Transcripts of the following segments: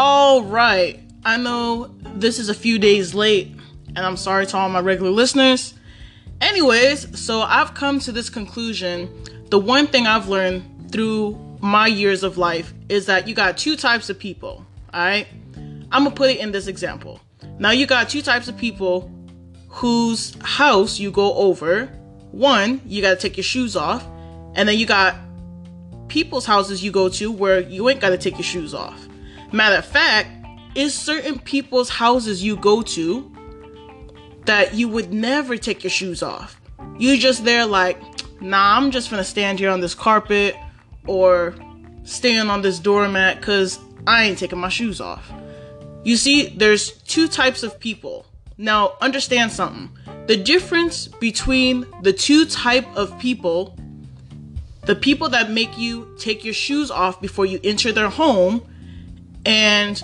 All right. I know this is a few days late, and I'm sorry to all my regular listeners. Anyways, so I've come to this conclusion. The one thing I've learned through my years of life is that you got two types of people. All right. I'm going to put it in this example. Now, you got two types of people whose house you go over. One, you got to take your shoes off. And then you got people's houses you go to where you ain't got to take your shoes off. Matter of fact, is certain people's houses you go to that you would never take your shoes off. You just there like, nah, I'm just gonna stand here on this carpet or stand on this doormat because I ain't taking my shoes off. You see, there's two types of people. Now, understand something. The difference between the two type of people, the people that make you take your shoes off before you enter their home, and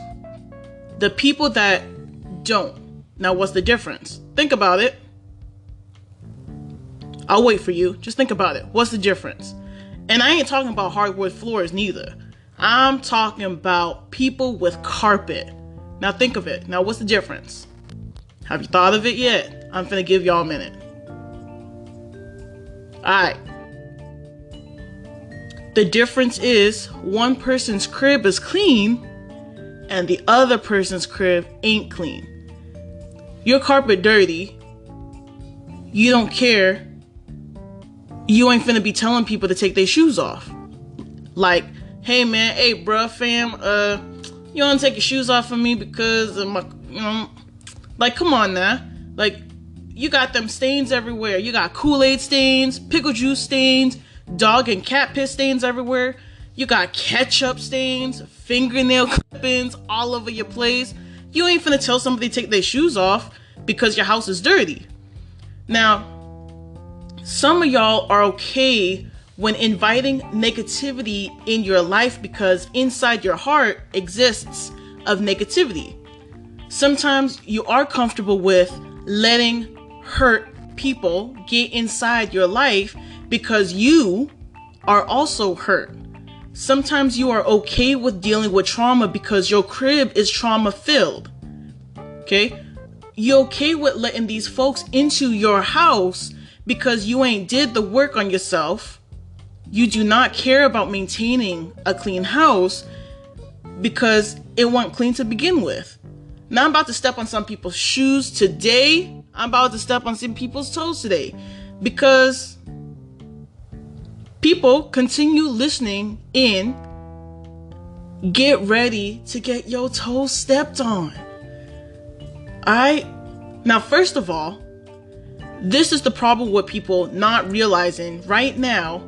the people that don't. Now, what's the difference? Think about it. I'll wait for you. Just think about it. What's the difference? And I ain't talking about hardwood floors neither. I'm talking about people with carpet. Now think of it. Now what's the difference? Have you thought of it yet? I'm gonna give y'all a minute. Alright. The difference is one person's crib is clean and the other person's crib ain't clean. Your carpet dirty. You don't care. You ain't finna be telling people to take their shoes off. Like, hey man, hey bruh, fam, uh, you wanna take your shoes off for me because of my, you know, like, come on now. Like, you got them stains everywhere. You got Kool Aid stains, pickle juice stains, dog and cat piss stains everywhere. You got ketchup stains, fingernail clippings all over your place. You ain't finna tell somebody to take their shoes off because your house is dirty. Now, some of y'all are okay when inviting negativity in your life because inside your heart exists of negativity. Sometimes you are comfortable with letting hurt people get inside your life because you are also hurt. Sometimes you are okay with dealing with trauma because your crib is trauma filled. Okay? You're okay with letting these folks into your house because you ain't did the work on yourself. You do not care about maintaining a clean house because it wasn't clean to begin with. Now I'm about to step on some people's shoes today. I'm about to step on some people's toes today because people continue listening in, get ready to get your toes stepped on. Alright? Now, first of all, this is the problem with people not realizing right now.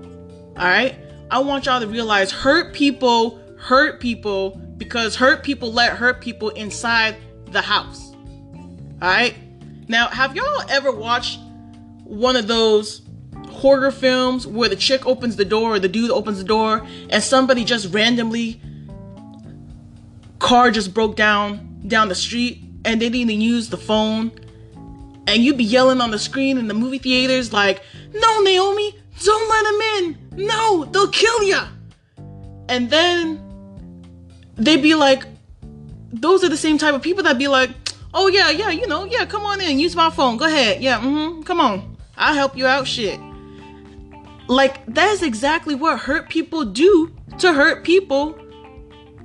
Alright? I want y'all to realize hurt people hurt people because hurt people let hurt people inside the house. Alright? Now, have y'all ever watched one of those horror films where the chick opens the door or the dude opens the door and somebody just randomly car just broke down down the street and they didn't even use the phone. And you'd be yelling on the screen in the movie theaters like no naomi don't let them in. No they'll kill ya. And then they'd be like those are the same type of people that be like oh yeah yeah you know yeah come on in use my phone go ahead yeah mm-hmm come on i'll help you out shit like, that's exactly what hurt people do to hurt people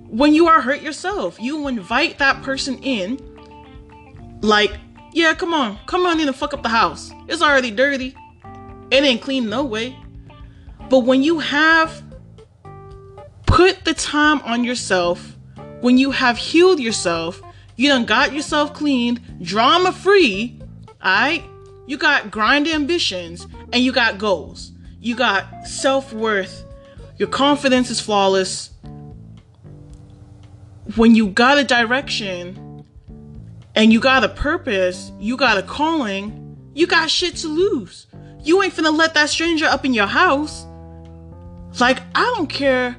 when you are hurt yourself. You invite that person in, like, yeah, come on, come on in and fuck up the house. It's already dirty. It ain't clean no way. But when you have put the time on yourself, when you have healed yourself, you done got yourself cleaned, drama free, alright? You got grind ambitions and you got goals you got self worth, your confidence is flawless. When you got a direction and you got a purpose, you got a calling, you got shit to lose. You ain't finna let that stranger up in your house. Like, I don't care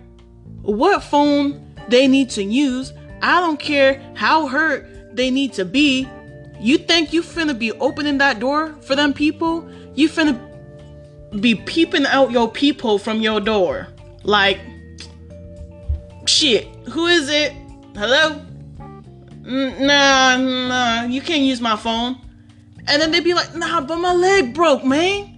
what phone they need to use, I don't care how hurt they need to be. You think you finna be opening that door for them people? You finna be peeping out your peephole from your door. Like, shit, who is it? Hello? nah, nah, you can't use my phone. And then they'd be like, nah, but my leg broke, man.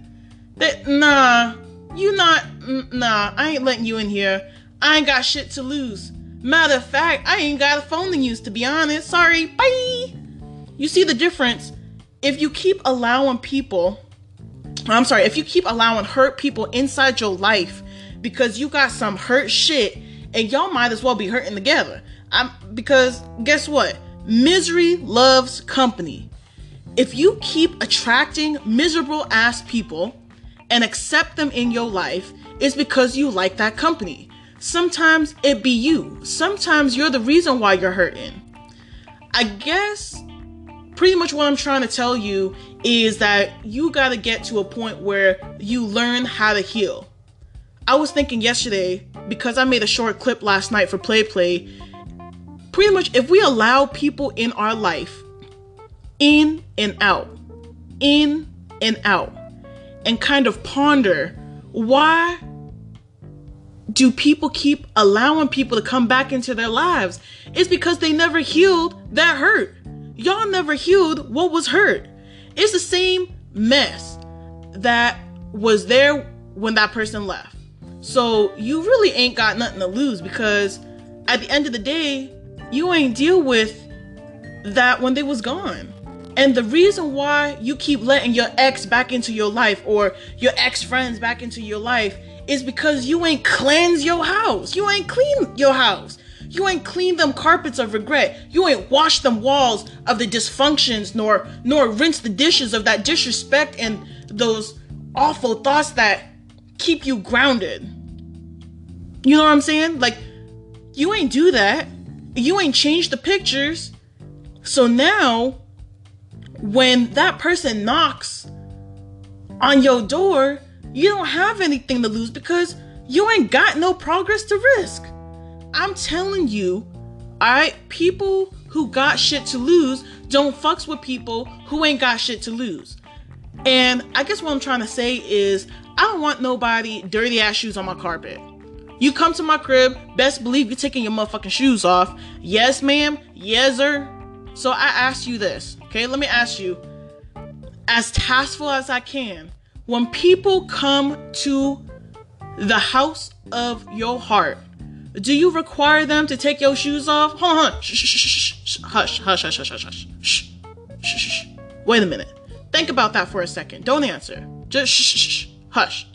That nah, you not nah, I ain't letting you in here. I ain't got shit to lose. Matter of fact, I ain't got a phone to use to be honest. Sorry, bye. You see the difference? If you keep allowing people, I'm sorry, if you keep allowing hurt people inside your life because you got some hurt shit and y'all might as well be hurting together. I'm because guess what? Misery loves company. If you keep attracting miserable ass people, and accept them in your life it's because you like that company. Sometimes it be you. Sometimes you're the reason why you're hurting. I guess pretty much what I'm trying to tell you is that you got to get to a point where you learn how to heal. I was thinking yesterday because I made a short clip last night for Play Play. Pretty much, if we allow people in our life in and out, in and out, and kind of ponder why do people keep allowing people to come back into their lives? It's because they never healed that hurt. Y'all never healed what was hurt. It's the same mess that was there when that person left. So you really ain't got nothing to lose because at the end of the day, you ain't deal with that when they was gone. And the reason why you keep letting your ex back into your life or your ex friends back into your life is because you ain't cleanse your house. You ain't clean your house. You ain't cleaned them carpets of regret. You ain't washed them walls of the dysfunctions nor nor rinsed the dishes of that disrespect and those awful thoughts that keep you grounded. You know what I'm saying? Like you ain't do that. You ain't changed the pictures. So now when that person knocks on your door, you don't have anything to lose because you ain't got no progress to risk. I'm telling you, alright, people who got shit to lose don't fucks with people who ain't got shit to lose. And I guess what I'm trying to say is, I don't want nobody dirty ass shoes on my carpet. You come to my crib, best believe you're taking your motherfucking shoes off. Yes, ma'am. Yes, sir. So I ask you this, okay? Let me ask you, as tasteful as I can, when people come to the house of your heart, do you require them to take your shoes off? Hold on, shh, shh, shh, hush, hush, hush, hush, hush, hush, shh, shh, shh. Wait a minute. Think about that for a second. Don't answer. Just shh, shh, shh, hush.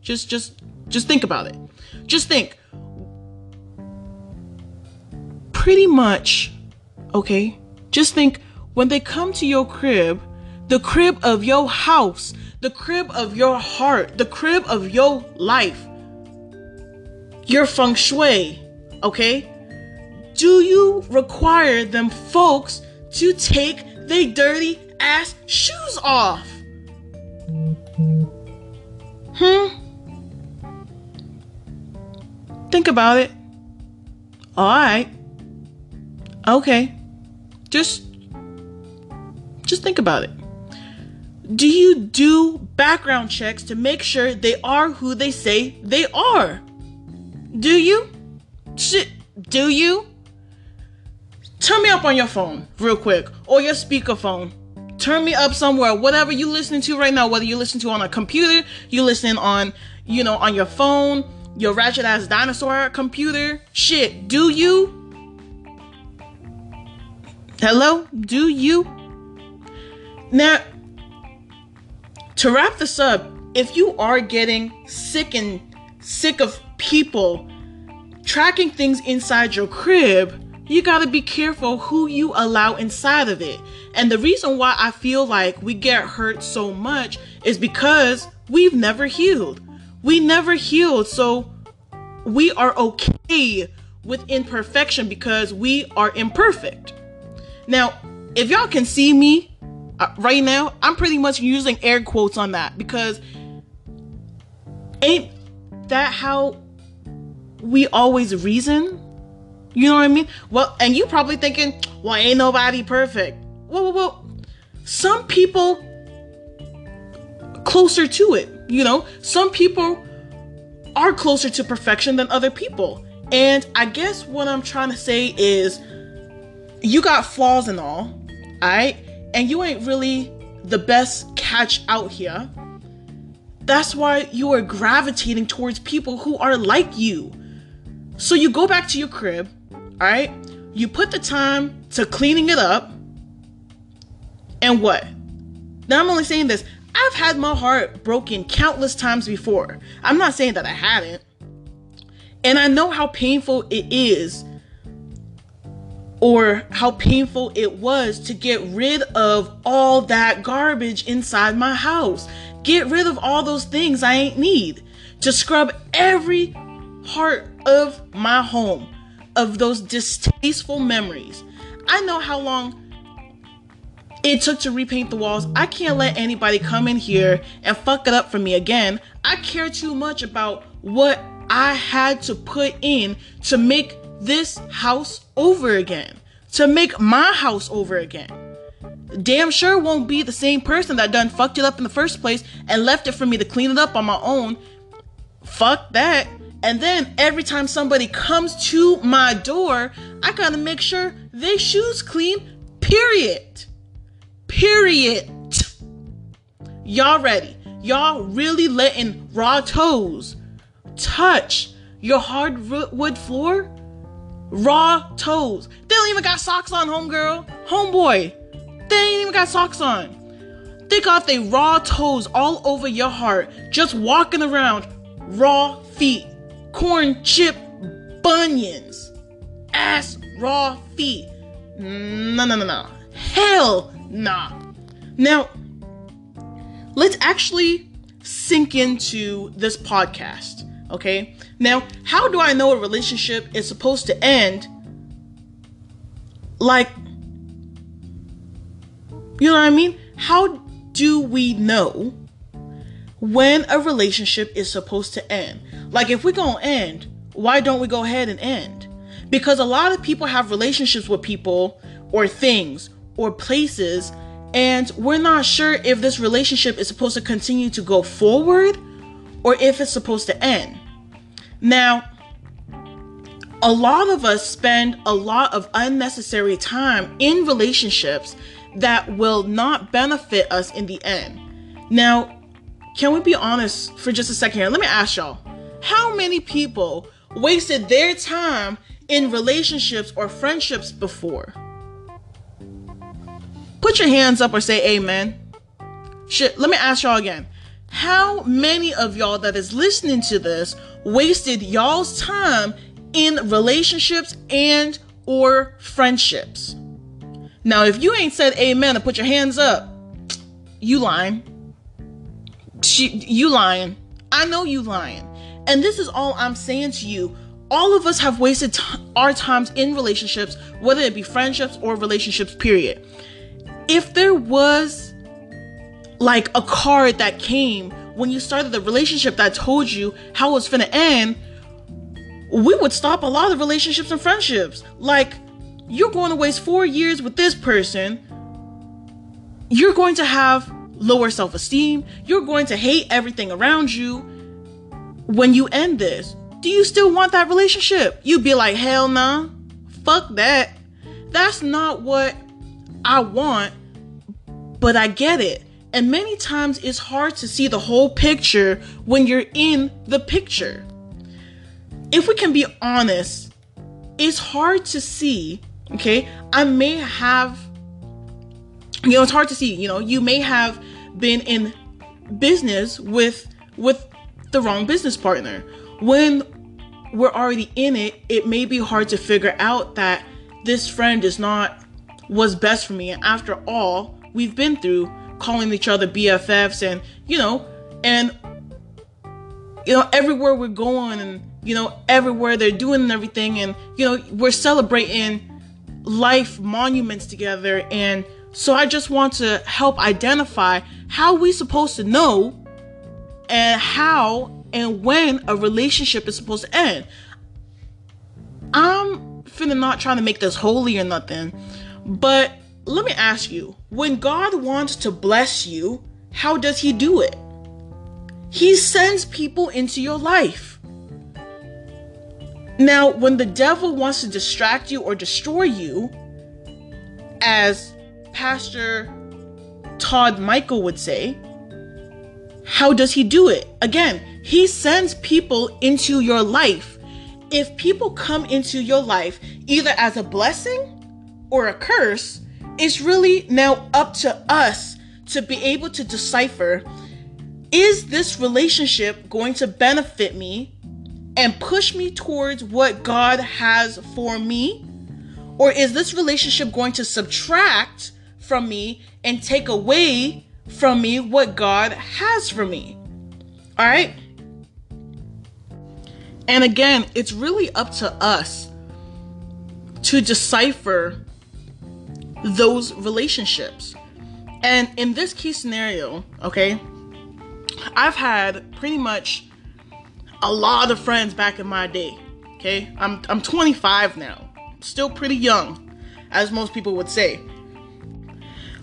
Just, just, just think about it. Just think. Pretty much, okay? Just think when they come to your crib, the crib of your house, the crib of your heart, the crib of your life, your feng shui, okay? Do you require them folks to take their dirty ass shoes off? Hmm? Think about it. Alright. Okay. Just just think about it. Do you do background checks to make sure they are who they say they are? Do you? Shit, do you? Turn me up on your phone real quick or your speakerphone. Turn me up somewhere, whatever you're listening to right now, whether you listen to on a computer, you listen on, you know, on your phone, your ratchet ass dinosaur computer. Shit, do you? Hello? Do you? Now, to wrap this up, if you are getting sick and sick of people tracking things inside your crib, you got to be careful who you allow inside of it. And the reason why I feel like we get hurt so much is because we've never healed. We never healed. So we are okay with imperfection because we are imperfect. Now, if y'all can see me uh, right now, I'm pretty much using air quotes on that because ain't that how we always reason? You know what I mean? Well, and you probably thinking, well, ain't nobody perfect. Well, well, well, some people closer to it, you know, some people are closer to perfection than other people. And I guess what I'm trying to say is you got flaws and all, alright? And you ain't really the best catch out here. That's why you are gravitating towards people who are like you. So you go back to your crib, alright? You put the time to cleaning it up. And what? Now I'm only saying this. I've had my heart broken countless times before. I'm not saying that I haven't. And I know how painful it is or how painful it was to get rid of all that garbage inside my house. Get rid of all those things I ain't need. To scrub every part of my home of those distasteful memories. I know how long it took to repaint the walls. I can't let anybody come in here and fuck it up for me again. I care too much about what I had to put in to make this house over again, to make my house over again. Damn sure won't be the same person that done fucked it up in the first place and left it for me to clean it up on my own. Fuck that. And then every time somebody comes to my door, I gotta make sure they shoes clean, period. Period. Y'all ready? Y'all really letting raw toes touch your hardwood floor? Raw toes. They don't even got socks on, homegirl. Homeboy. They ain't even got socks on. They got they raw toes all over your heart, just walking around, raw feet, corn chip bunions, ass raw feet. No, no, no, no. Hell nah. Now, let's actually sink into this podcast. Okay. Now, how do I know a relationship is supposed to end? Like, you know what I mean? How do we know when a relationship is supposed to end? Like, if we're gonna end, why don't we go ahead and end? Because a lot of people have relationships with people or things or places, and we're not sure if this relationship is supposed to continue to go forward or if it's supposed to end. Now, a lot of us spend a lot of unnecessary time in relationships that will not benefit us in the end. Now, can we be honest for just a second here? Let me ask y'all how many people wasted their time in relationships or friendships before? Put your hands up or say amen. Shit, let me ask y'all again. How many of y'all that is listening to this wasted y'all's time in relationships and or friendships? Now, if you ain't said amen and put your hands up, you lying. She, you lying. I know you lying. And this is all I'm saying to you. All of us have wasted t- our times in relationships, whether it be friendships or relationships, period. If there was like a card that came when you started the relationship that told you how it was gonna end, we would stop a lot of relationships and friendships. Like, you're going to waste four years with this person. You're going to have lower self esteem. You're going to hate everything around you when you end this. Do you still want that relationship? You'd be like, hell nah. Fuck that. That's not what I want, but I get it. And many times it's hard to see the whole picture when you're in the picture. If we can be honest, it's hard to see, okay? I may have, you know, it's hard to see, you know, you may have been in business with with the wrong business partner. When we're already in it, it may be hard to figure out that this friend is not what's best for me. And after all we've been through, calling each other BFFs and, you know, and, you know, everywhere we're going and, you know, everywhere they're doing and everything. And, you know, we're celebrating life monuments together. And so I just want to help identify how we supposed to know and how and when a relationship is supposed to end. I'm finna not trying to make this holy or nothing, but let me ask you when God wants to bless you, how does He do it? He sends people into your life. Now, when the devil wants to distract you or destroy you, as Pastor Todd Michael would say, how does he do it? Again, he sends people into your life. If people come into your life either as a blessing or a curse, it's really now up to us to be able to decipher is this relationship going to benefit me and push me towards what God has for me? Or is this relationship going to subtract from me and take away from me what God has for me? All right? And again, it's really up to us to decipher those relationships. And in this case scenario, okay, I've had pretty much a lot of friends back in my day. Okay, I'm I'm 25 now, still pretty young, as most people would say.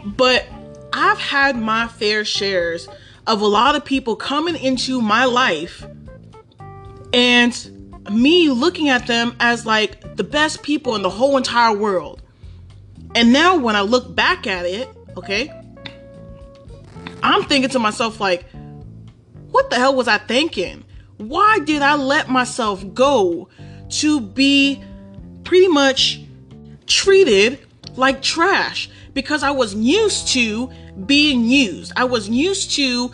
But I've had my fair shares of a lot of people coming into my life and me looking at them as like the best people in the whole entire world. And now when I look back at it, okay, I'm thinking to myself, like, what the hell was I thinking? Why did I let myself go to be pretty much treated like trash? Because I was used to being used. I was used to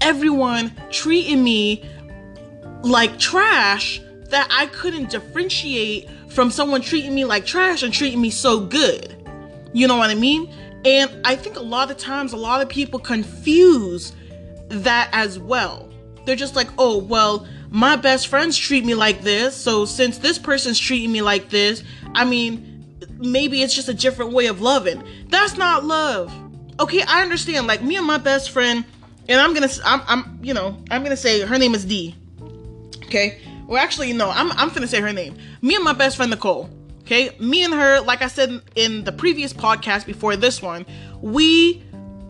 everyone treating me like trash that I couldn't differentiate from someone treating me like trash and treating me so good. You know what I mean? And I think a lot of times, a lot of people confuse that as well. They're just like, oh, well, my best friends treat me like this. So since this person's treating me like this, I mean, maybe it's just a different way of loving. That's not love. Okay, I understand. Like me and my best friend, and I'm gonna, I'm, I'm, you know, I'm gonna say her name is D. Okay. Well, actually, no, I'm, I'm gonna say her name. Me and my best friend Nicole. Okay, me and her, like I said in the previous podcast before this one, we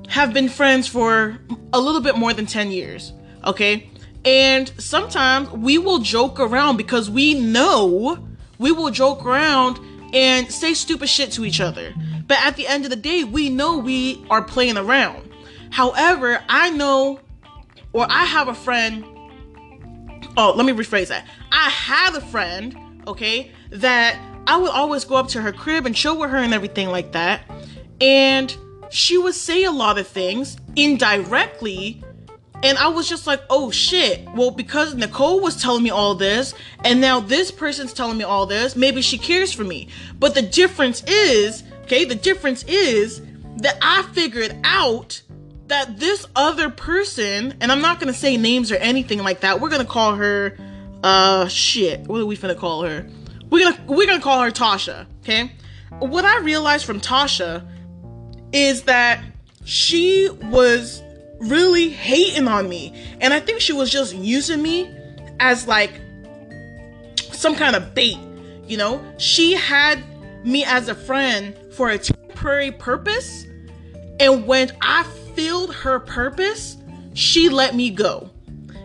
have been friends for a little bit more than 10 years. Okay, and sometimes we will joke around because we know we will joke around and say stupid shit to each other. But at the end of the day, we know we are playing around. However, I know, or I have a friend. Oh, let me rephrase that. I had a friend, okay, that I would always go up to her crib and chill with her and everything like that. And she would say a lot of things indirectly. And I was just like, oh shit. Well, because Nicole was telling me all this, and now this person's telling me all this, maybe she cares for me. But the difference is, okay, the difference is that I figured out that this other person, and I'm not gonna say names or anything like that, we're gonna call her, uh, shit. What are we gonna call her? We're gonna we're gonna call her Tasha. Okay. What I realized from Tasha is that she was really hating on me, and I think she was just using me as like some kind of bait. You know, she had me as a friend for a temporary purpose, and when I filled her purpose, she let me go.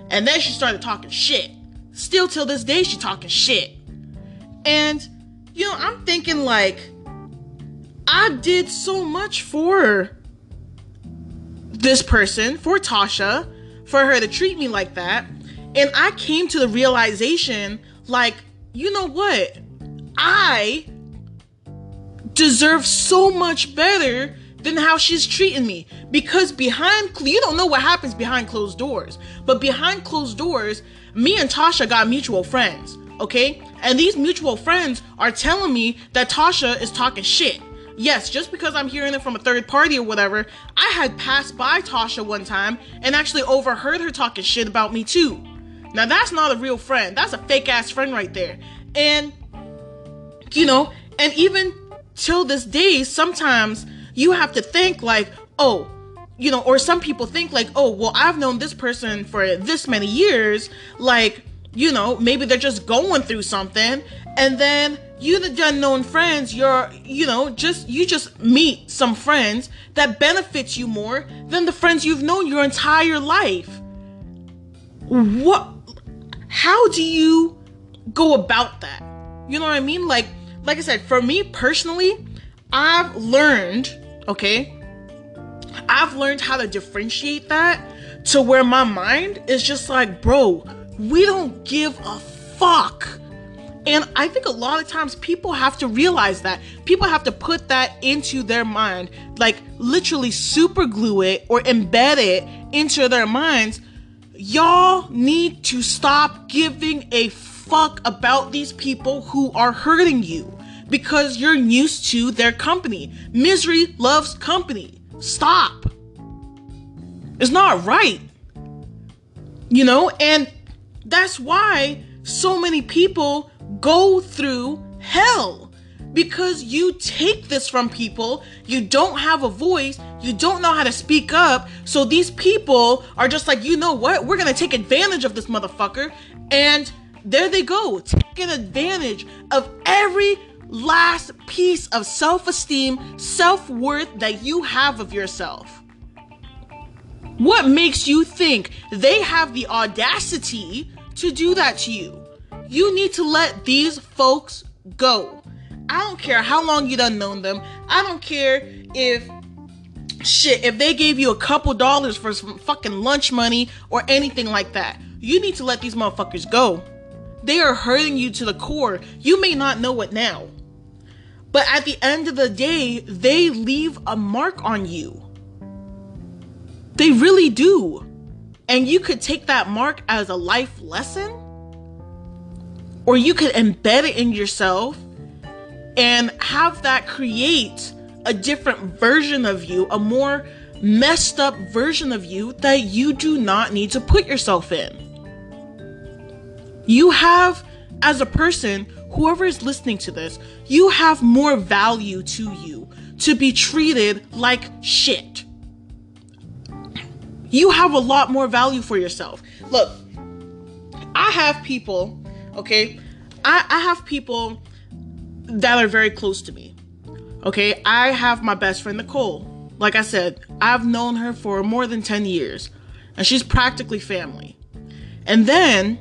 And then she started talking shit. Still till this day, she talking shit. And, you know, I'm thinking like, I did so much for this person, for Tasha, for her to treat me like that. And I came to the realization like, you know what? I deserve so much better than how she's treating me because behind you don't know what happens behind closed doors but behind closed doors me and tasha got mutual friends okay? And these mutual friends are telling me that Tasha is talking shit. Yes, just because I'm hearing it from a third party or whatever, I had passed by Tasha one time and actually overheard her talking shit about me too. Now that's not a real friend. That's a fake ass friend right there. And you know, and even till this day, sometimes you have to think like, oh, you know, or some people think like, oh, well, I've known this person for this many years, like you know, maybe they're just going through something, and then you the unknown friends, you're, you know, just you just meet some friends that benefits you more than the friends you've known your entire life. What how do you go about that? You know what I mean? Like like I said, for me personally, I've learned, okay, I've learned how to differentiate that to where my mind is just like, bro, we don't give a fuck. And I think a lot of times people have to realize that. People have to put that into their mind, like literally super glue it or embed it into their minds. Y'all need to stop giving a fuck about these people who are hurting you because you're used to their company. Misery loves company. Stop. It's not right. You know, and that's why so many people go through hell because you take this from people, you don't have a voice, you don't know how to speak up. So these people are just like, you know what? We're gonna take advantage of this motherfucker. And there they go, taking advantage of every last piece of self esteem, self worth that you have of yourself. What makes you think they have the audacity to do that to you? You need to let these folks go. I don't care how long you done known them. I don't care if shit, if they gave you a couple dollars for some fucking lunch money or anything like that. You need to let these motherfuckers go. They are hurting you to the core. You may not know it now. But at the end of the day, they leave a mark on you. They really do. And you could take that mark as a life lesson, or you could embed it in yourself and have that create a different version of you, a more messed up version of you that you do not need to put yourself in. You have, as a person, whoever is listening to this, you have more value to you to be treated like shit. You have a lot more value for yourself. Look, I have people, okay? I, I have people that are very close to me. Okay, I have my best friend Nicole. Like I said, I've known her for more than 10 years, and she's practically family. And then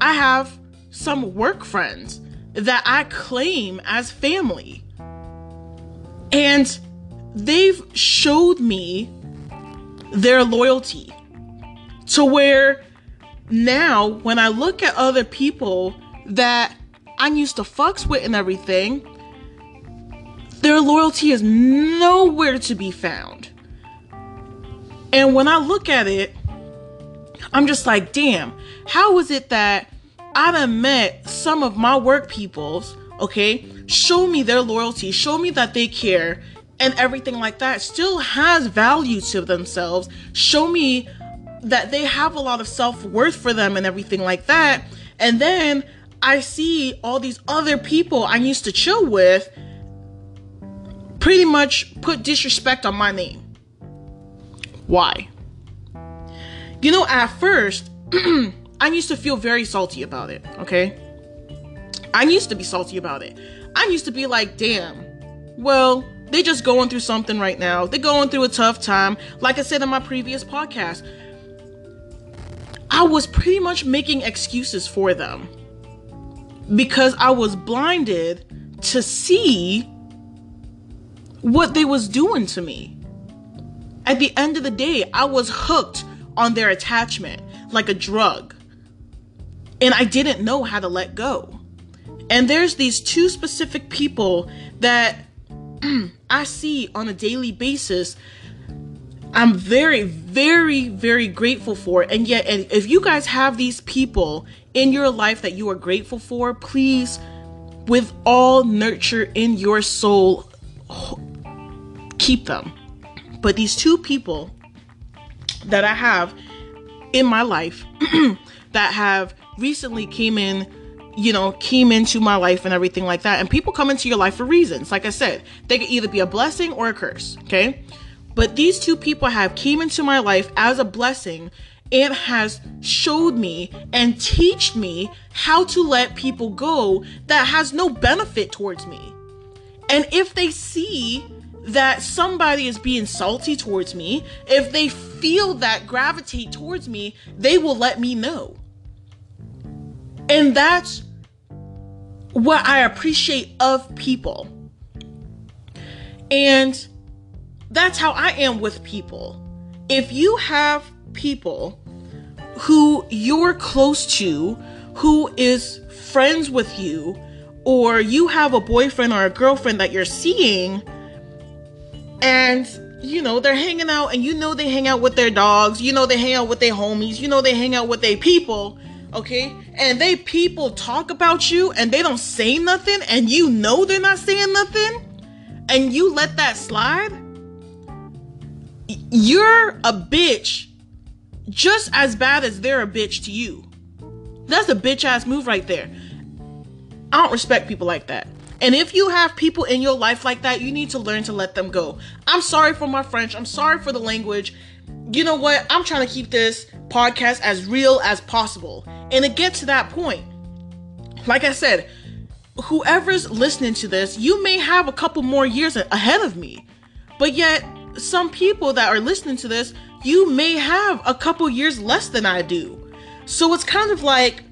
I have some work friends that I claim as family. And they've showed me their loyalty to where now when I look at other people that I'm used to fucks with and everything, their loyalty is nowhere to be found. And when I look at it, I'm just like, damn, how is it that I done met some of my work peoples, okay, show me their loyalty, show me that they care, and everything like that still has value to themselves, show me that they have a lot of self worth for them and everything like that. And then I see all these other people I used to chill with pretty much put disrespect on my name. Why? You know, at first, I used to feel very salty about it, okay? I used to be salty about it. I used to be like, damn, well, they just going through something right now. They're going through a tough time. Like I said in my previous podcast, I was pretty much making excuses for them because I was blinded to see what they was doing to me. At the end of the day, I was hooked on their attachment like a drug. And I didn't know how to let go. And there's these two specific people that I see on a daily basis I'm very, very, very grateful for. And yet, and if you guys have these people in your life that you are grateful for, please, with all nurture in your soul, keep them. But these two people that I have in my life that have recently came in you know, came into my life and everything like that. And people come into your life for reasons. Like I said, they could either be a blessing or a curse. Okay. But these two people have came into my life as a blessing and has showed me and teach me how to let people go that has no benefit towards me. And if they see that somebody is being salty towards me, if they feel that gravitate towards me, they will let me know. And that's what I appreciate of people. And that's how I am with people. If you have people who you're close to, who is friends with you, or you have a boyfriend or a girlfriend that you're seeing, and you know they're hanging out, and you know they hang out with their dogs, you know they hang out with their homies, you know they hang out with their people, okay? And they people talk about you and they don't say nothing, and you know they're not saying nothing, and you let that slide, you're a bitch just as bad as they're a bitch to you. That's a bitch ass move right there. I don't respect people like that. And if you have people in your life like that, you need to learn to let them go. I'm sorry for my French. I'm sorry for the language. You know what? I'm trying to keep this podcast as real as possible. And it gets to that point. Like I said, whoever's listening to this, you may have a couple more years ahead of me. But yet, some people that are listening to this, you may have a couple years less than I do. So it's kind of like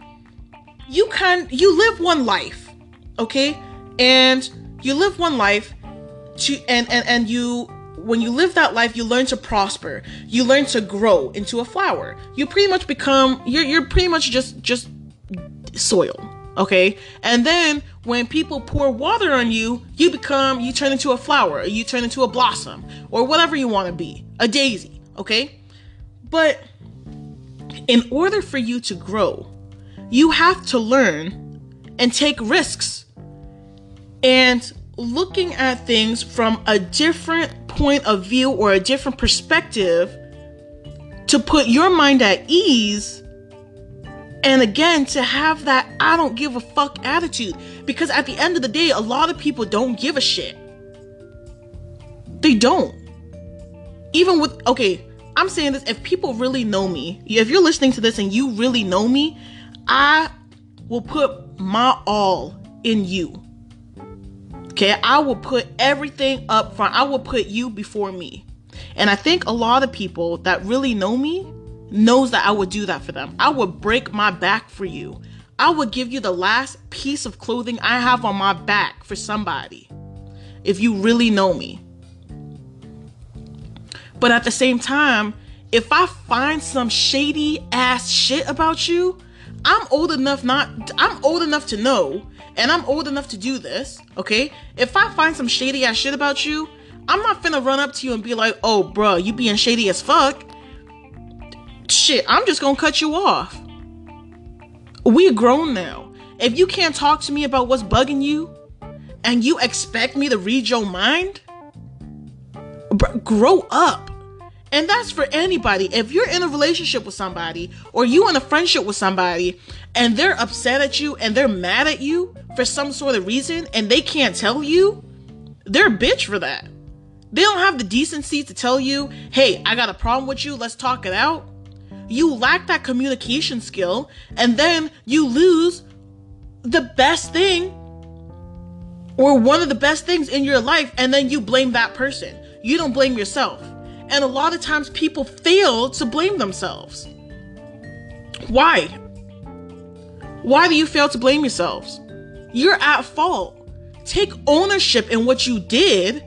you can you live one life, okay? And you live one life to and and and you when you live that life, you learn to prosper. You learn to grow into a flower. You pretty much become you're you're pretty much just just soil, okay? And then when people pour water on you, you become you turn into a flower, you turn into a blossom, or whatever you want to be, a daisy, okay? But in order for you to grow, you have to learn and take risks. And looking at things from a different point of view or a different perspective to put your mind at ease and again to have that I don't give a fuck attitude because at the end of the day a lot of people don't give a shit. They don't. Even with okay, I'm saying this if people really know me, if you're listening to this and you really know me, I will put my all in you. Okay, I will put everything up front. I will put you before me. And I think a lot of people that really know me knows that I would do that for them. I would break my back for you. I would give you the last piece of clothing I have on my back for somebody. If you really know me. But at the same time, if I find some shady ass shit about you, I'm old enough not I'm old enough to know and I'm old enough to do this, okay? If I find some shady ass shit about you, I'm not finna run up to you and be like, "Oh, bro, you being shady as fuck." Shit, I'm just gonna cut you off. We're grown now. If you can't talk to me about what's bugging you, and you expect me to read your mind, grow up. And that's for anybody. If you're in a relationship with somebody or you in a friendship with somebody and they're upset at you and they're mad at you for some sort of reason and they can't tell you, they're a bitch for that. They don't have the decency to tell you, hey, I got a problem with you, let's talk it out. You lack that communication skill and then you lose the best thing or one of the best things in your life and then you blame that person. You don't blame yourself. And a lot of times people fail to blame themselves. Why? Why do you fail to blame yourselves? You're at fault. Take ownership in what you did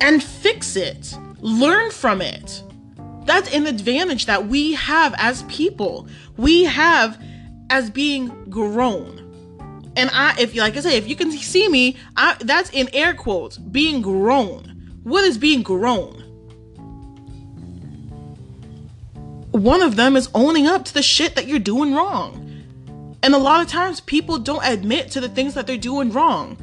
and fix it. Learn from it. That's an advantage that we have as people. We have as being grown. And I if you like I say, if you can see me, I that's in air quotes, being grown. What is being grown? one of them is owning up to the shit that you're doing wrong. And a lot of times people don't admit to the things that they're doing wrong.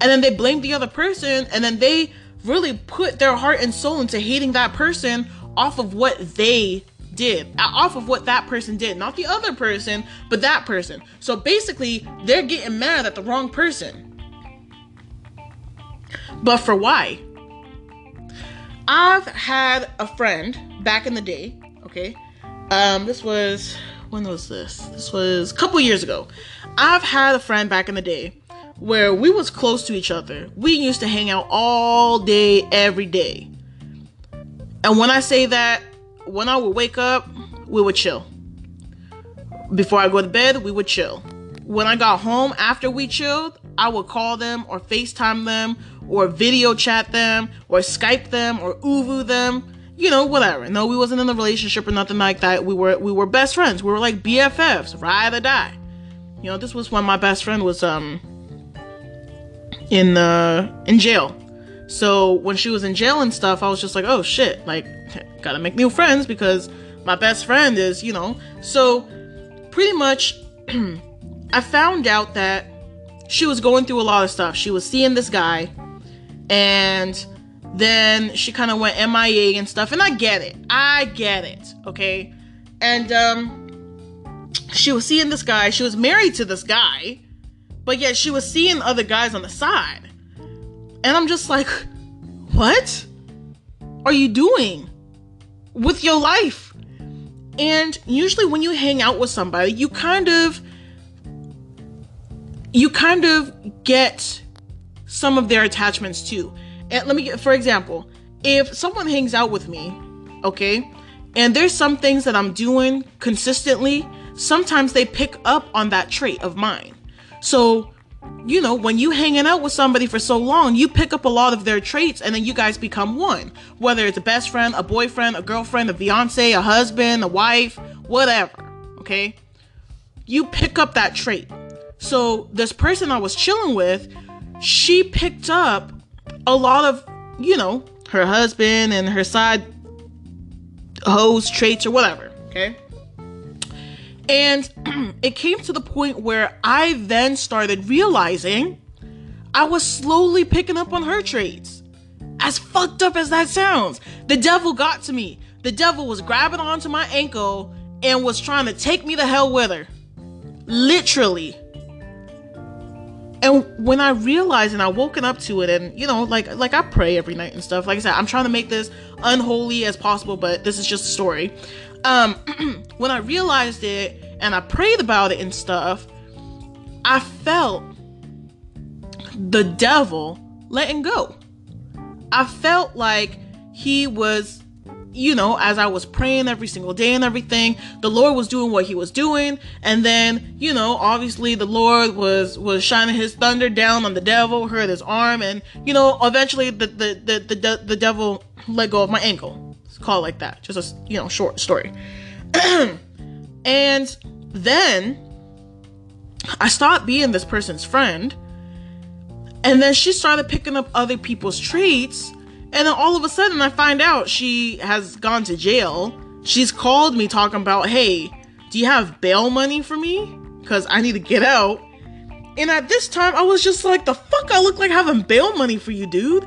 And then they blame the other person and then they really put their heart and soul into hating that person off of what they did, uh, off of what that person did, not the other person, but that person. So basically, they're getting mad at the wrong person. But for why? I've had a friend back in the day okay? Um, this was when was this? This was a couple years ago. I've had a friend back in the day where we was close to each other. We used to hang out all day, every day. And when I say that, when I would wake up, we would chill. Before I go to bed, we would chill. When I got home after we chilled, I would call them or FaceTime them or video chat them or Skype them or ooVoo them. You know, whatever. No, we wasn't in a relationship or nothing like that. We were we were best friends. We were like BFFs, ride or die. You know, this was when my best friend was um in uh in jail. So when she was in jail and stuff, I was just like, oh shit, like gotta make new friends because my best friend is, you know. So pretty much I found out that she was going through a lot of stuff. She was seeing this guy and then she kind of went MIA and stuff. And I get it. I get it. Okay. And um she was seeing this guy. She was married to this guy, but yet she was seeing other guys on the side. And I'm just like, what are you doing with your life? And usually when you hang out with somebody, you kind of you kind of get some of their attachments too. And let me get for example, if someone hangs out with me, okay, and there's some things that I'm doing consistently, sometimes they pick up on that trait of mine. So you know, when you hanging out with somebody for so long, you pick up a lot of their traits and then you guys become one. Whether it's a best friend, a boyfriend, a girlfriend, a fiance, a husband, a wife, whatever. Okay? You pick up that trait. So this person I was chilling with, she picked up a lot of, you know, her husband and her side hoes traits or whatever. Okay? And it came to the point where I then started realizing I was slowly picking up on her traits. As fucked up as that sounds, the devil got to me. The devil was grabbing onto my ankle and was trying to take me to hell with her. Literally. And when I realized and I woken up to it and you know, like like I pray every night and stuff. Like I said, I'm trying to make this unholy as possible, but this is just a story um, when I realized it and I prayed about it and stuff, I felt the devil letting go. I felt like he was, you know, as I was praying every single day and everything, the Lord was doing what he was doing. And then, you know, obviously the Lord was, was shining his thunder down on the devil, hurt his arm. And, you know, eventually the, the, the, the, the devil let go of my ankle call like that. Just a you know short story. and then I stopped being this person's friend. And then she started picking up other people's traits. And then all of a sudden I find out she has gone to jail. She's called me talking about, hey, do you have bail money for me? Because I need to get out. And at this time, I was just like, the fuck I look like having bail money for you, dude?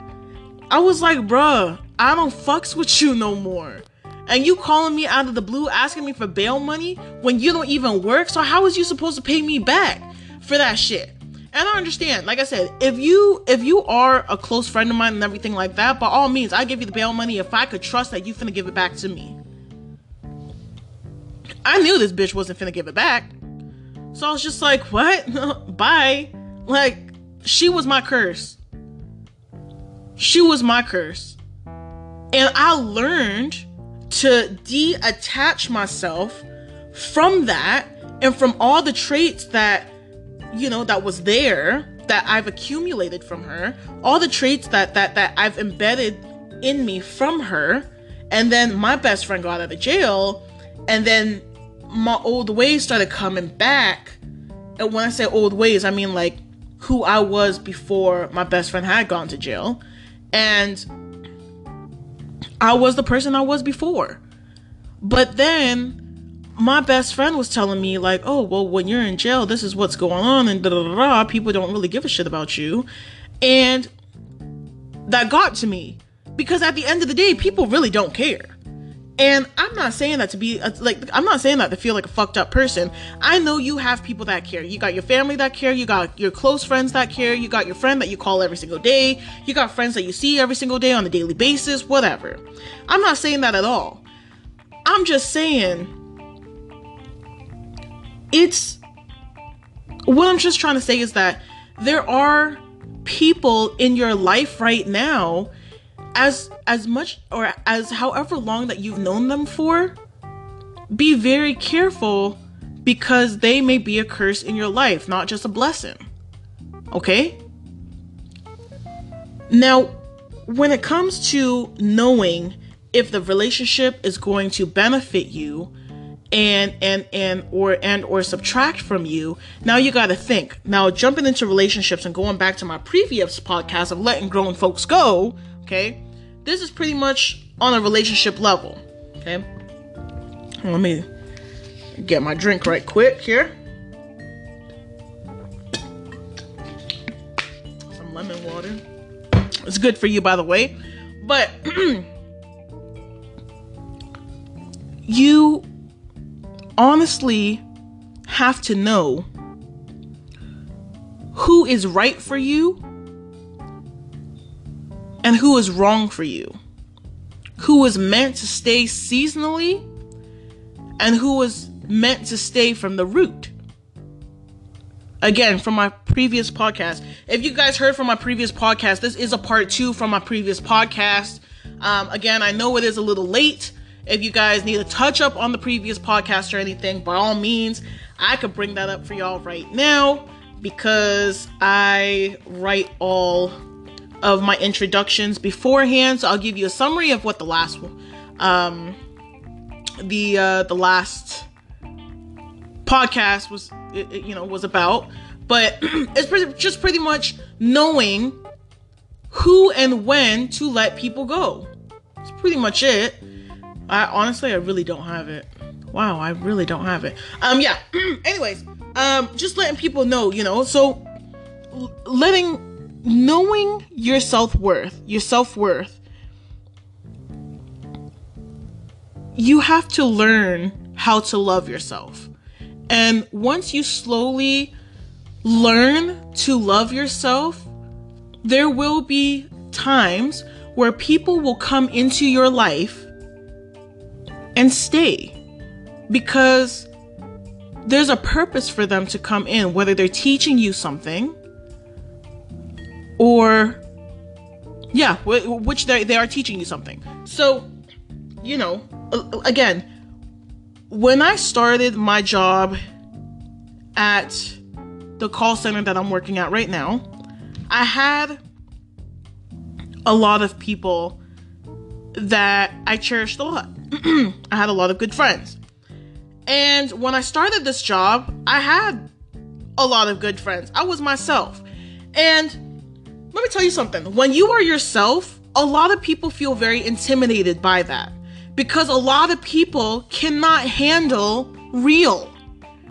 I was like, bruh, I don't fucks with you no more. And you calling me out of the blue asking me for bail money when you don't even work? So how is you supposed to pay me back for that shit? And I understand, like I said, if you if you are a close friend of mine and everything like that, by all means, I give you the bail money if I could trust that you finna give it back to me. I knew this bitch wasn't finna give it back. So I was just like, what? Bye. Like, she was my curse. She was my curse. And I learned to detach myself from that and from all the traits that, you know, that was there that I've accumulated from her, all the traits that that that I've embedded in me from her. And then my best friend got out of jail, and then my old ways started coming back. And when I say old ways, I mean like who I was before my best friend had gone to jail. And I was the person I was before. But then my best friend was telling me, like, oh, well, when you're in jail, this is what's going on, and da da da. People don't really give a shit about you. And that got to me because at the end of the day, people really don't care. And I'm not saying that to be uh, like, I'm not saying that to feel like a fucked up person. I know you have people that care. You got your family that care. You got your close friends that care. You got your friend that you call every single day. You got friends that you see every single day on a daily basis, whatever. I'm not saying that at all. I'm just saying it's what I'm just trying to say is that there are people in your life right now as as much or as however long that you've known them for be very careful because they may be a curse in your life not just a blessing. Okay? Now, when it comes to knowing if the relationship is going to benefit you and and and or and or subtract from you now you got to think. Now jumping into relationships and going back to my previous podcast of letting grown folks go okay? This is pretty much on a relationship level okay? Let me get my drink right quick here. Some lemon water. It's good for you by the way. But you honestly have to know who is right for you and who is wrong for you. Who is meant to stay seasonally and who is meant to stay from the root. Again, from my previous podcast. If you guys heard from my previous podcast, this is a part two from my previous podcast. Um, again, I know it is a little late. If you guys need a touch up on the previous podcast or anything, by all means, I could bring that up for y'all right now because I write all of my introductions beforehand. So I'll give you a summary of what the last um, the uh, the last podcast was, you know, was about. But it's pretty, just pretty much knowing who and when to let people go. It's pretty much it. I honestly, I really don't have it. Wow, I really don't have it. Um, yeah. Anyways, um, just letting people know, you know, so letting knowing your self worth, your self worth, you have to learn how to love yourself. And once you slowly learn to love yourself, there will be times where people will come into your life and stay because there's a purpose for them to come in, whether they're teaching you something or, yeah, which they, they are teaching you something. So, you know, again, when I started my job at the call center that I'm working at right now, I had a lot of people that I cherished a lot. I had a lot of good friends. And when I started this job, I had a lot of good friends. I was myself. And let me tell you something when you are yourself, a lot of people feel very intimidated by that because a lot of people cannot handle real,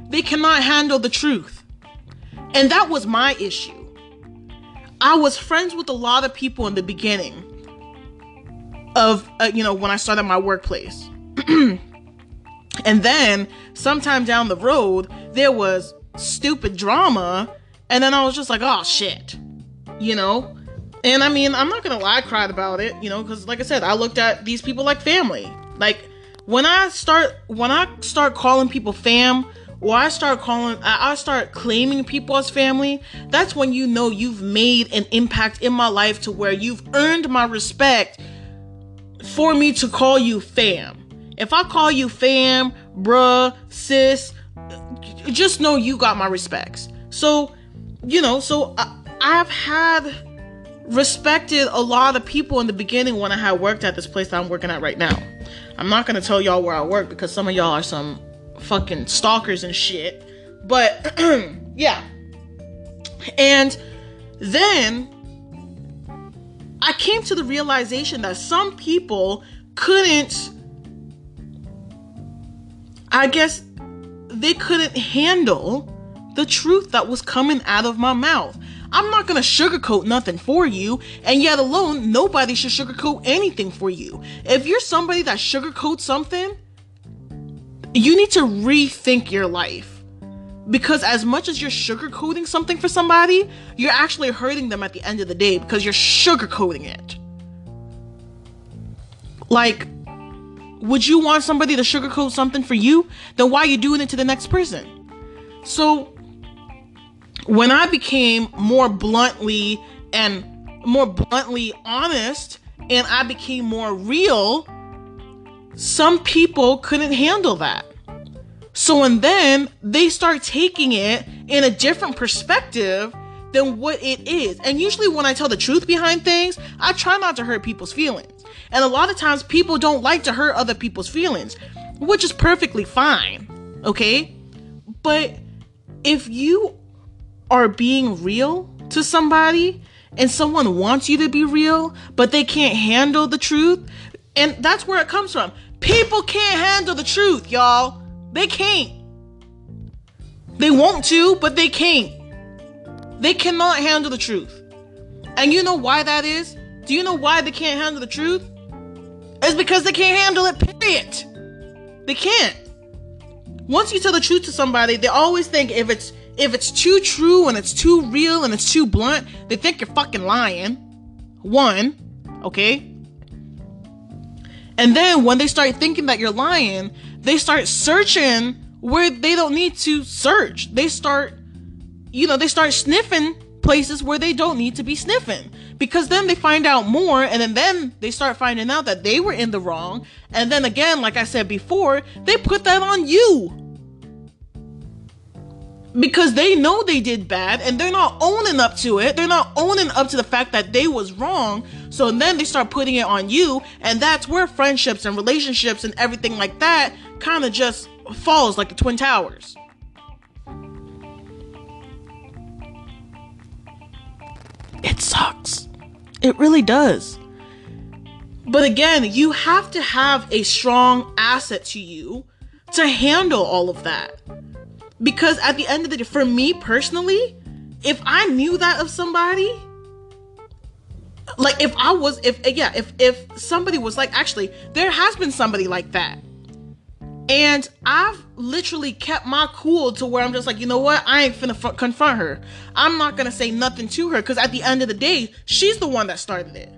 they cannot handle the truth. And that was my issue. I was friends with a lot of people in the beginning of uh, you know when I started my workplace. and then sometime down the road there was stupid drama and then I was just like, "Oh shit." You know? And I mean, I'm not to lie, I cried about it, you know, cuz like I said, I looked at these people like family. Like when I start when I start calling people fam, or I start calling, I start claiming people as family, that's when you know you've made an impact in my life to where you've earned my respect for me to call you fam. If I call you fam, bruh, sis, just know you got my respects. So, you know, so I, I've had respected a lot of people in the beginning when I had worked at this place that I'm working at right now. I'm not gonna tell y'all where I work because some of y'all are some fucking stalkers and shit. But yeah. And then I came to the realization that some people couldn't, I guess, they couldn't handle the truth that was coming out of my mouth. I'm not gonna sugarcoat nothing for you, and yet alone, nobody should sugarcoat anything for you. If you're somebody that sugarcoats something, you need to rethink your life because as much as you're sugarcoating something for somebody, you're actually hurting them at the end of the day because you're sugarcoating it. Like, would you want somebody to sugarcoat something for you? Then why are you doing it to the next person? So, when I became more bluntly and more bluntly honest and I became more real, some people couldn't handle that. So, and then they start taking it in a different perspective than what it is. And usually, when I tell the truth behind things, I try not to hurt people's feelings. And a lot of times, people don't like to hurt other people's feelings, which is perfectly fine. Okay? But if you are being real to somebody and someone wants you to be real, but they can't handle the truth, and that's where it comes from. People can't handle the truth, y'all. They can't. They want to, but they can't. They cannot handle the truth. And you know why that is? Do you know why they can't handle the truth? It's because they can't handle it, period. They can't. Once you tell the truth to somebody, they always think if it's if it's too true and it's too real and it's too blunt, they think you're fucking lying. One, okay? And then when they start thinking that you're lying, they start searching where they don't need to search. They start, you know, they start sniffing places where they don't need to be sniffing because then they find out more and then, then they start finding out that they were in the wrong. And then again, like I said before, they put that on you because they know they did bad and they're not owning up to it. They're not owning up to the fact that they was wrong. So then they start putting it on you, and that's where friendships and relationships and everything like that kind of just falls like the Twin Towers. It sucks. It really does. But again, you have to have a strong asset to you to handle all of that. Because at the end of the day, for me personally, if I knew that of somebody, like if I was if yeah, if if somebody was like actually there has been somebody like that. And I've literally kept my cool to where I'm just like, you know what? I ain't finna f- confront her. I'm not gonna say nothing to her because at the end of the day, she's the one that started it.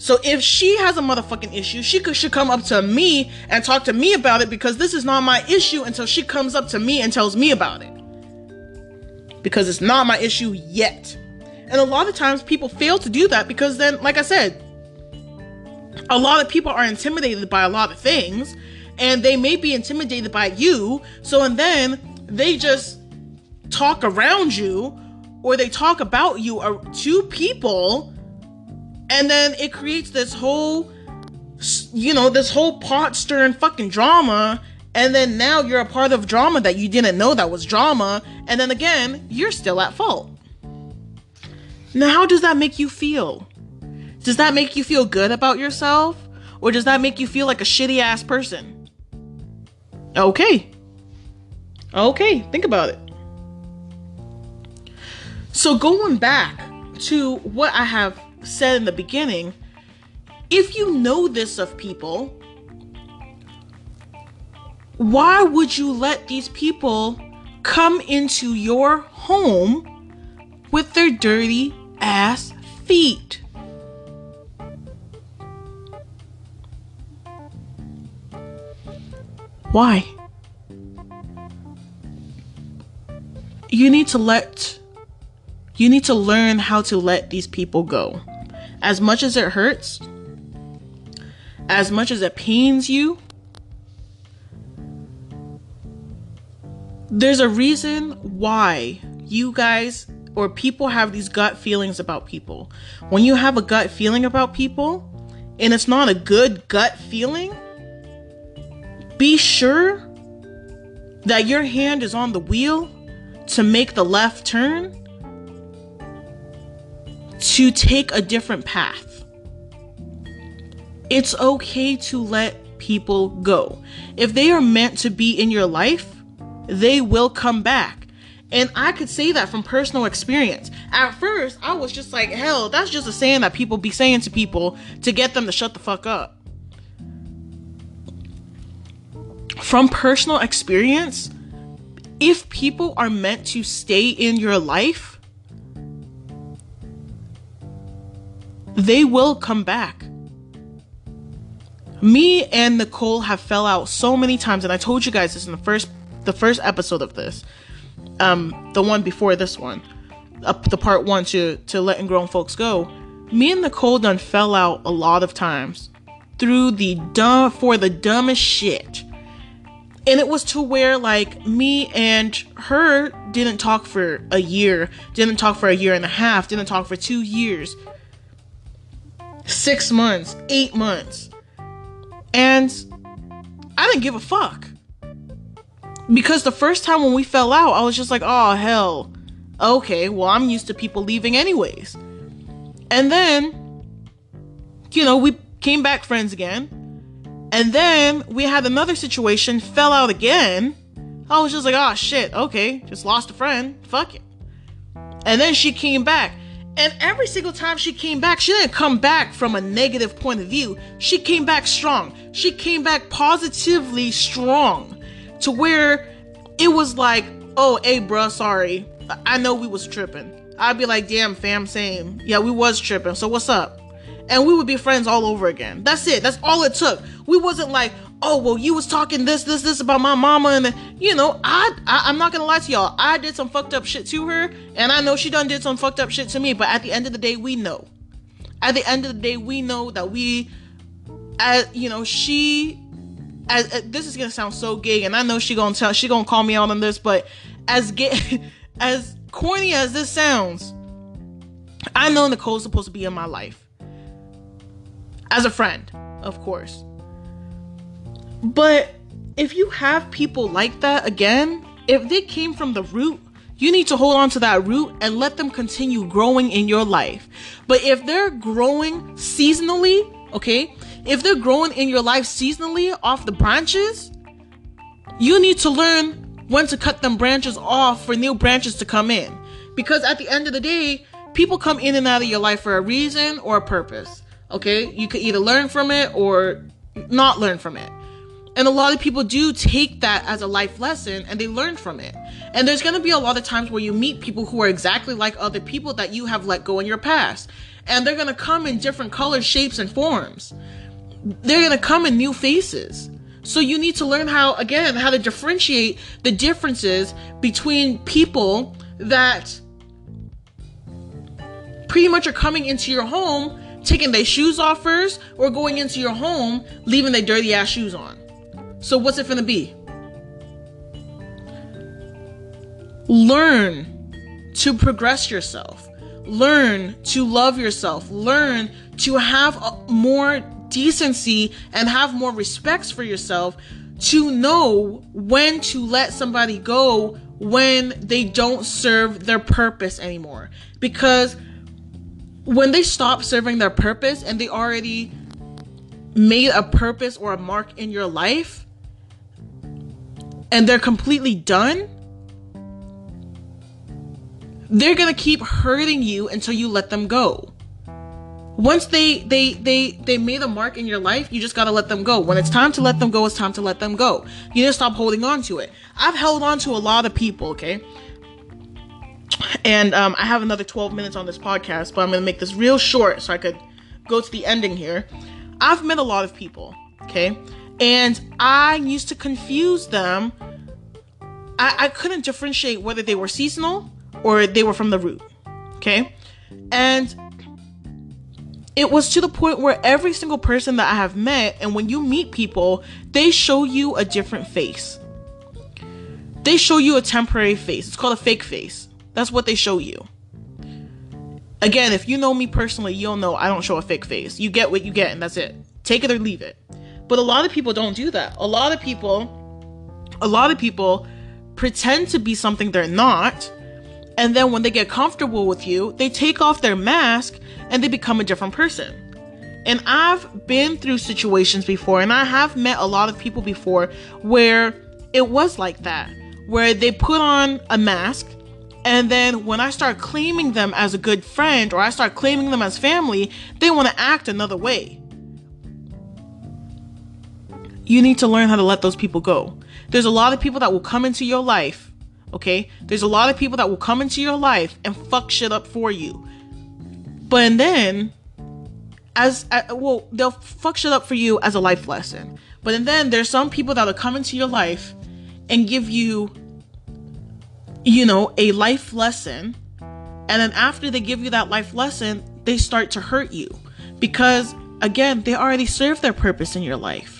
So if she has a motherfucking issue, she could, should come up to me and talk to me about it because this is not my issue until she comes up to me and tells me about it. Because it's not my issue yet. And a lot of times people fail to do that because then, like I said, a lot of people are intimidated by a lot of things and they may be intimidated by you. So, and then they just talk around you or they talk about you uh, to people and then it creates this whole you know this whole pot stirring fucking drama. And then now you're a part of drama that you didn't know that was drama. And then again you're still at fault. Now how does that make you feel? Does that make you feel good about yourself? Or does that make you feel like a shitty ass person? Okay. Okay think about it. So going back to what i have said in the beginning, if you know this of people, why would you let these people come into your home with their dirty ass feet? Why? You need to let you need to learn how to let these people go. As much as it hurts, as much as it pains you, there's a reason why you guys or people have these gut feelings about people. When you have a gut feeling about people and it's not a good gut feeling, be sure that your hand is on the wheel to make the left turn to take a different path. It's okay to let people go. If they are meant to be in your life, they will come back. And I could say that from personal experience. At first, I was just like, hell, that's just a saying that people be saying to people to get them to shut the fuck up. From personal experience, if people are meant to stay in your life, they will come back. Me and Nicole have fell out so many times, and I told you guys this in the first the first episode of this, um, the one before this one, up the part one to to letting grown folks go. Me and Nicole done fell out a lot of times through the dumb for the dumbest shit. and it was to where like me and her didn't talk for a year didn't talk for a year and a half didn't talk for two years six months eight months. And i didn't give a fuck. Because the first time when we fell out i was just like oh hell. Okay well i'm used to people leaving anyways. And then you know we came back friends again. And then we had another situation, fell out again. I was just like, oh shit, okay, just lost a friend, fuck it. And then she came back. And every single time she came back, she didn't come back from a negative point of view. She came back strong. She came back positively strong to where it was like, oh, hey, bruh, sorry. I know we was tripping. I'd be like, damn, fam, same. Yeah, we was tripping. So what's up? and we would be friends all over again. That's it. That's all it took. We wasn't like, oh well, you was talking this, this, this about my mama, and you know, I, I I'm not gonna lie to y'all. I did some fucked up shit to her, and I know she done did some fucked up shit to me. But at the end of the day, we know. At the end of the day, we know that we, as you know, she. As, as this is gonna sound so gay, and I know she gonna tell she gonna call me out on this, but as gay, as corny as this sounds, I know Nicole's supposed to be in my life as a friend, of course. But if you have people like that again, if they came from the root, you need to hold on to that root and let them continue growing in your life. But if they're growing seasonally, okay, if they're growing in your life seasonally off the branches, you need to learn when to cut them branches off for new branches to come in. Because at the end of the day, people come in and out of your life for a reason or a purpose. Okay? You could either learn from it or not learn from it. And a lot of people do take that as a life lesson and they learn from it. And there's going to be a lot of times where you meet people who are exactly like other people that you have let go in your past. And they're going to come in different colors, shapes, and forms. They're going to come in new faces. So you need to learn how, again, how to differentiate the differences between people that pretty much are coming into your home taking their shoes off first or going into your home leaving their dirty ass shoes on. So what's it gonna be? Learn to progress yourself. Learn to love yourself. Learn to have more decency and have more respects for yourself to know when to let somebody go when they don't serve their purpose anymore. Because when they stop serving their purpose and they already made a purpose or a mark in your life and they're completely done, they're going to keep hurting you until you let them go. Once they they they they made a mark in your life, you just got to let them go. When it's time to let them go, it's time to let them go. You to stop holding on to it. I've held on to a lot of people, okay? And um, I have another 12 minutes on this podcast, but I'm going to make this real short so I could go to the ending here. I've met a lot of people, okay? And I used to confuse them. I, I couldn't differentiate whether they were seasonal or they were from the root, okay? And it was to the point where every single person that I have met, and when you meet people, they show you a different face. They show you a temporary face. It's called a fake face. That's what they show you. Again, if you know me personally, you'll know I don't show a fake face. You get what you get, and that's it. Take it or leave it. But a lot of people don't do that. A lot of people, a lot of people pretend to be something they're not. And then when they get comfortable with you, they take off their mask and they become a different person. And I've been through situations before, and I have met a lot of people before where it was like that, where they put on a mask and then when I start claiming them as a good friend or I start claiming them as family, they want to act another way. You need to learn how to let those people go. There's a lot of people that will come into your life, okay? There's a lot of people that will come into your life and fuck shit up for you. But then, as well, they'll fuck shit up for you as a life lesson. But then there's some people that'll come into your life and give you you know, a life lesson. And then after they give you that life lesson, they start to hurt you because, again, they already served their purpose in your life.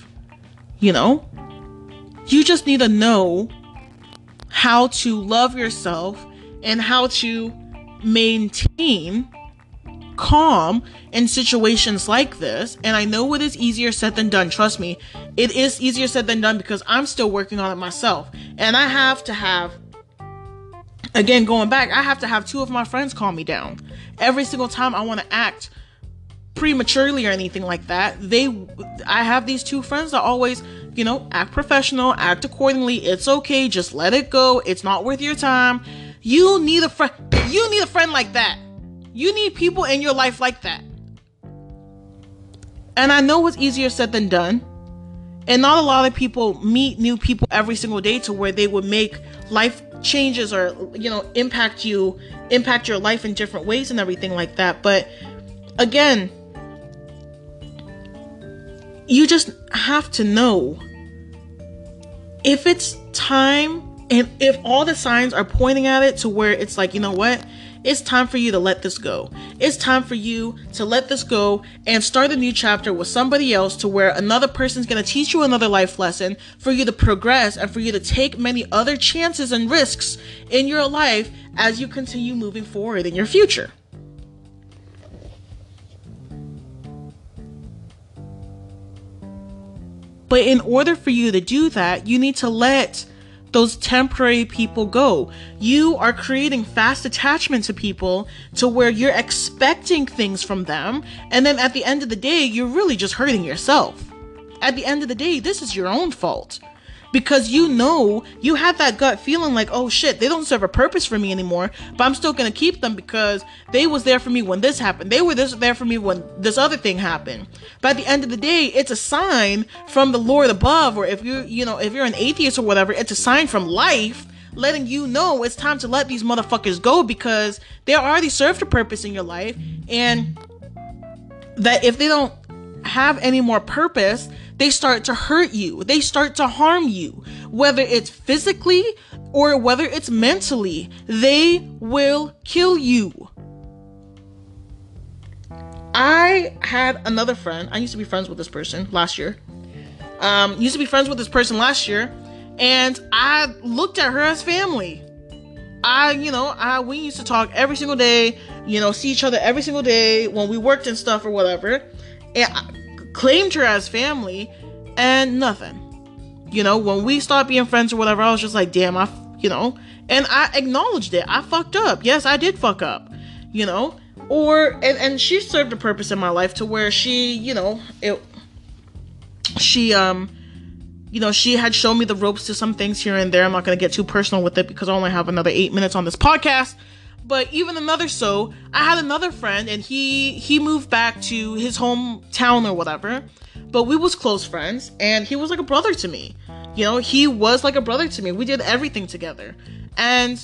You know? You just need to know how to love yourself and how to maintain calm in situations like this. And I know it is easier said than done. Trust me, it is easier said than done because I'm still working on it myself. And I have to have, again, going back, I have to have two of my friends calm me down. Every single time I want to act prematurely or anything like that, they, I have these two friends that always, you know, act professional, act accordingly. It's okay. Just let it go. It's not worth your time. You need a friend. You need a friend like that. You need people in your life like that. And I know it's easier said than done. And not a lot of people meet new people every single day to where they would make life changes or, you know, impact you, impact your life in different ways and everything like that. But again, you just have to know if it's time and if all the signs are pointing at it to where it's like, you know what? It's time for you to let this go. It's time for you to let this go and start a new chapter with somebody else to where another person's going to teach you another life lesson for you to progress and for you to take many other chances and risks in your life as you continue moving forward in your future. But in order for you to do that, you need to let those temporary people go. You are creating fast attachment to people to where you're expecting things from them. And then at the end of the day, you're really just hurting yourself. At the end of the day, this is your own fault because you know you have that gut feeling like oh shit they don't serve a purpose for me anymore but i'm still gonna keep them because they was there for me when this happened. They were this there for me when this other thing happened. But at the end of the day it's a sign from the lord above or if you you know if you're an atheist or whatever it's a sign from life letting you know it's time to let these motherfuckers go because they already served a purpose in your life and that if they don't have any more purpose they start to hurt you, they start to harm you, whether it's physically or whether it's mentally, they will kill you. I had another friend. I used to be friends with this person last year. Um, used to be friends with this person last year, and I looked at her as family. I, you know, I we used to talk every single day, you know, see each other every single day when we worked and stuff or whatever. And I, claimed her as family and nothing. You know, when we stopped being friends or whatever, I was just like, damn, I, you know, and I acknowledged it. I fucked up. Yes, I did fuck up, you know, or, and, and she served a purpose in my life to where she, you know, it, she, um, you know, she had shown me the ropes to some things here and there. I'm not going to get too personal with it because I only have another eight minutes on this podcast but even another so i had another friend and he he moved back to his hometown or whatever but we was close friends and he was like a brother to me. You know he was like a brother to me. We did everything together. And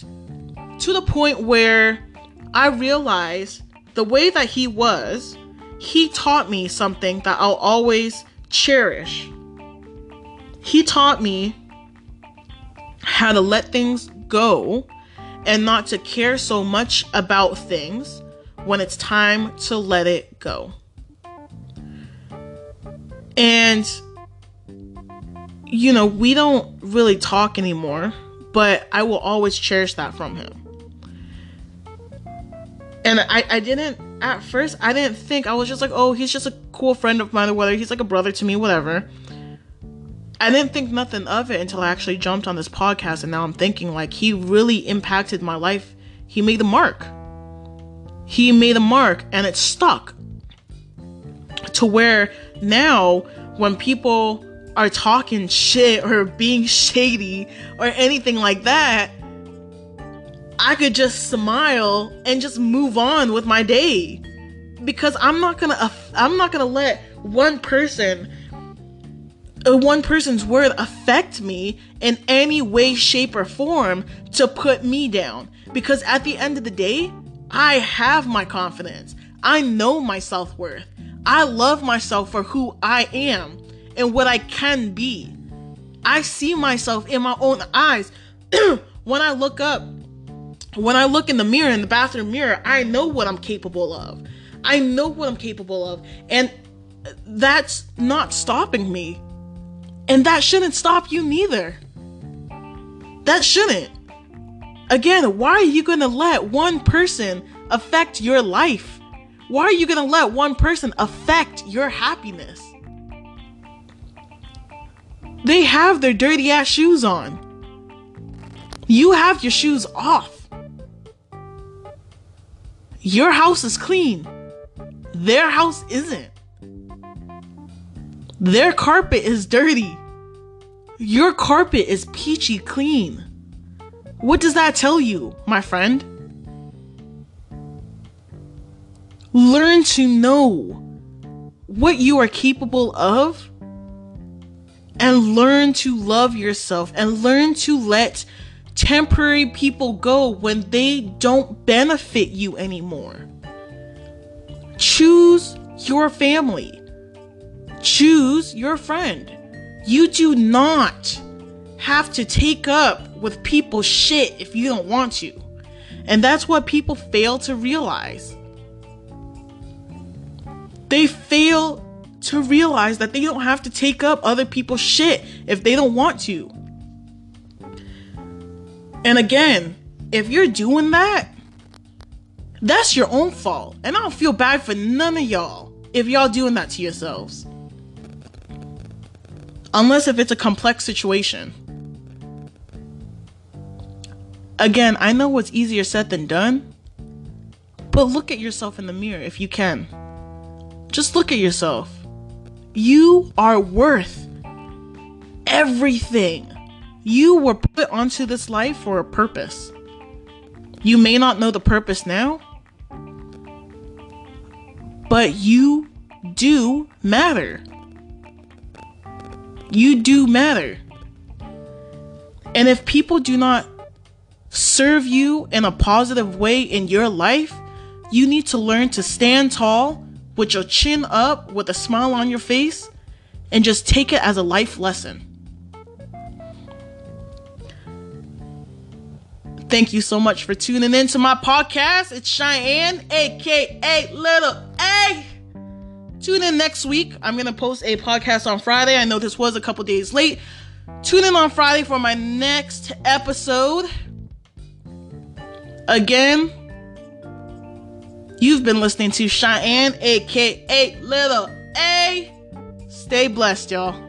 to the point where i realized the way that he was he taught me something that i'll always cherish. He taught me how to let things go and not to care so much about things when it's time to let it go. And, you know, we don't really talk anymore, but I will always cherish that from him. And I, I didn't, at first, I didn't think, I was just like, oh, he's just a cool friend of mine, or whether he's like a brother to me, whatever. I didn't think nothing of it until I actually jumped on this podcast, and now I'm thinking like he really impacted my life. He made the mark. He made a mark, and it stuck. To where now, when people are talking shit or being shady or anything like that, I could just smile and just move on with my day because I'm not gonna I'm not gonna let one person Uh, one person's word affect me in any way, shape, or form to put me down. Because at the end of the day, I have my confidence. I know my self worth. I love myself for who I am and what I can be. I see myself in my own eyes. when I look up, when I look in the mirror, in the bathroom mirror, I know what I'm capable of. I know what I'm capable of. And that's not stopping me And that shouldn't stop you neither. That shouldn't. Again, why are you going to let one person affect your life? Why are you going to let one person affect your happiness? They have their dirty ass shoes on. You have your shoes off. Your house is clean. Their house isn't. Their carpet is dirty. Your carpet is peachy clean. What does that tell you, my friend? Learn to know what you are capable of and learn to love yourself and learn to let temporary people go when they don't benefit you anymore. Choose your family. Choose your friend. You do not have to take up with people's shit if you don't want to. And that's what people fail to realize. They fail to realize that they don't have to take up other people's shit if they don't want to. And again, if you're doing that, that's your own fault. And I don't feel bad for none of y'all if y'all doing that to yourselves. Unless if it's a complex situation. Again, I know what's easier said than done, but look at yourself in the mirror if you can. Just look at yourself. You are worth everything. You were put onto this life for a purpose. You may not know the purpose now, but you do matter. You do matter. And if people do not serve you in a positive way in your life, you need to learn to stand tall with your chin up, with a smile on your face, and just take it as a life lesson. Thank you so much for tuning in to my podcast. It's Cheyenne, aka Little A. Tune in next week. I'm going to post a podcast on Friday. I know this was a couple days late. Tune in on Friday for my next episode. Again, you've been listening to Cheyenne, aka Little A. Stay blessed, y'all.